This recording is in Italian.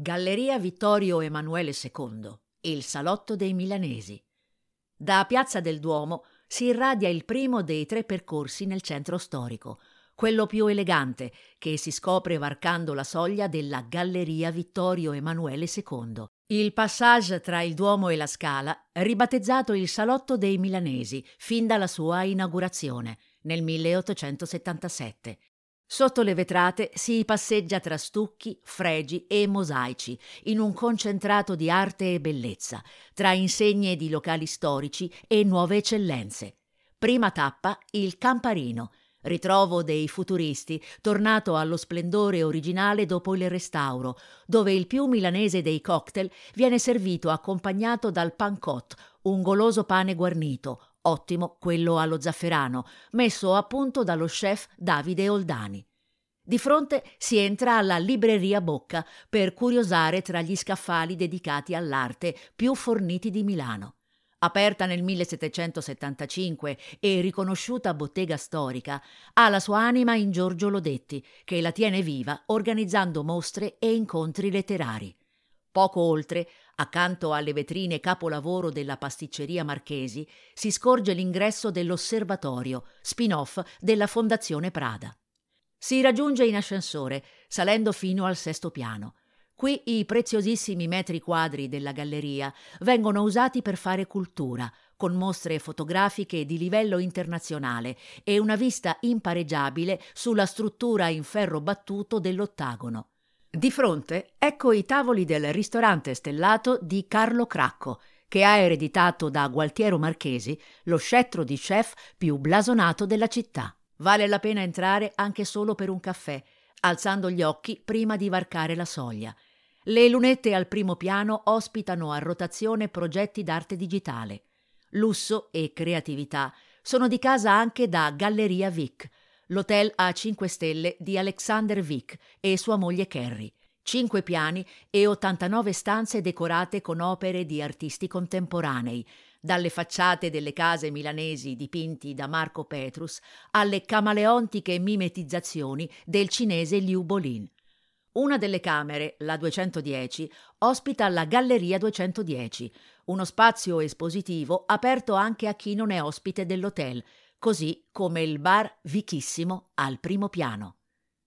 Galleria Vittorio Emanuele II, il salotto dei milanesi. Da Piazza del Duomo si irradia il primo dei tre percorsi nel centro storico, quello più elegante, che si scopre varcando la soglia della Galleria Vittorio Emanuele II. Il passage tra il Duomo e la Scala, ribattezzato il Salotto dei Milanesi fin dalla sua inaugurazione nel 1877, Sotto le vetrate si passeggia tra stucchi, fregi e mosaici, in un concentrato di arte e bellezza, tra insegne di locali storici e nuove eccellenze. Prima tappa il Camparino, ritrovo dei futuristi, tornato allo splendore originale dopo il restauro, dove il più milanese dei cocktail viene servito accompagnato dal pancot, un goloso pane guarnito, Ottimo quello allo zafferano, messo a punto dallo chef Davide Oldani. Di fronte si entra alla libreria Bocca per curiosare tra gli scaffali dedicati all'arte più forniti di Milano. Aperta nel 1775 e riconosciuta bottega storica, ha la sua anima in Giorgio Lodetti, che la tiene viva organizzando mostre e incontri letterari. Poco oltre, accanto alle vetrine capolavoro della pasticceria Marchesi, si scorge l'ingresso dell'osservatorio, spin-off della Fondazione Prada. Si raggiunge in ascensore, salendo fino al sesto piano. Qui i preziosissimi metri quadri della galleria vengono usati per fare cultura, con mostre fotografiche di livello internazionale e una vista impareggiabile sulla struttura in ferro battuto dell'ottagono. Di fronte ecco i tavoli del ristorante stellato di Carlo Cracco, che ha ereditato da Gualtiero Marchesi lo scettro di chef più blasonato della città. Vale la pena entrare anche solo per un caffè, alzando gli occhi prima di varcare la soglia. Le lunette al primo piano ospitano a rotazione progetti d'arte digitale. Lusso e creatività sono di casa anche da Galleria Vic, l'hotel a 5 stelle di Alexander Vick e sua moglie Carrie. Cinque piani e 89 stanze decorate con opere di artisti contemporanei, dalle facciate delle case milanesi dipinti da Marco Petrus alle camaleontiche mimetizzazioni del cinese Liu Bolin. Una delle camere, la 210, ospita la Galleria 210, uno spazio espositivo aperto anche a chi non è ospite dell'hotel, così come il bar Vichissimo al primo piano.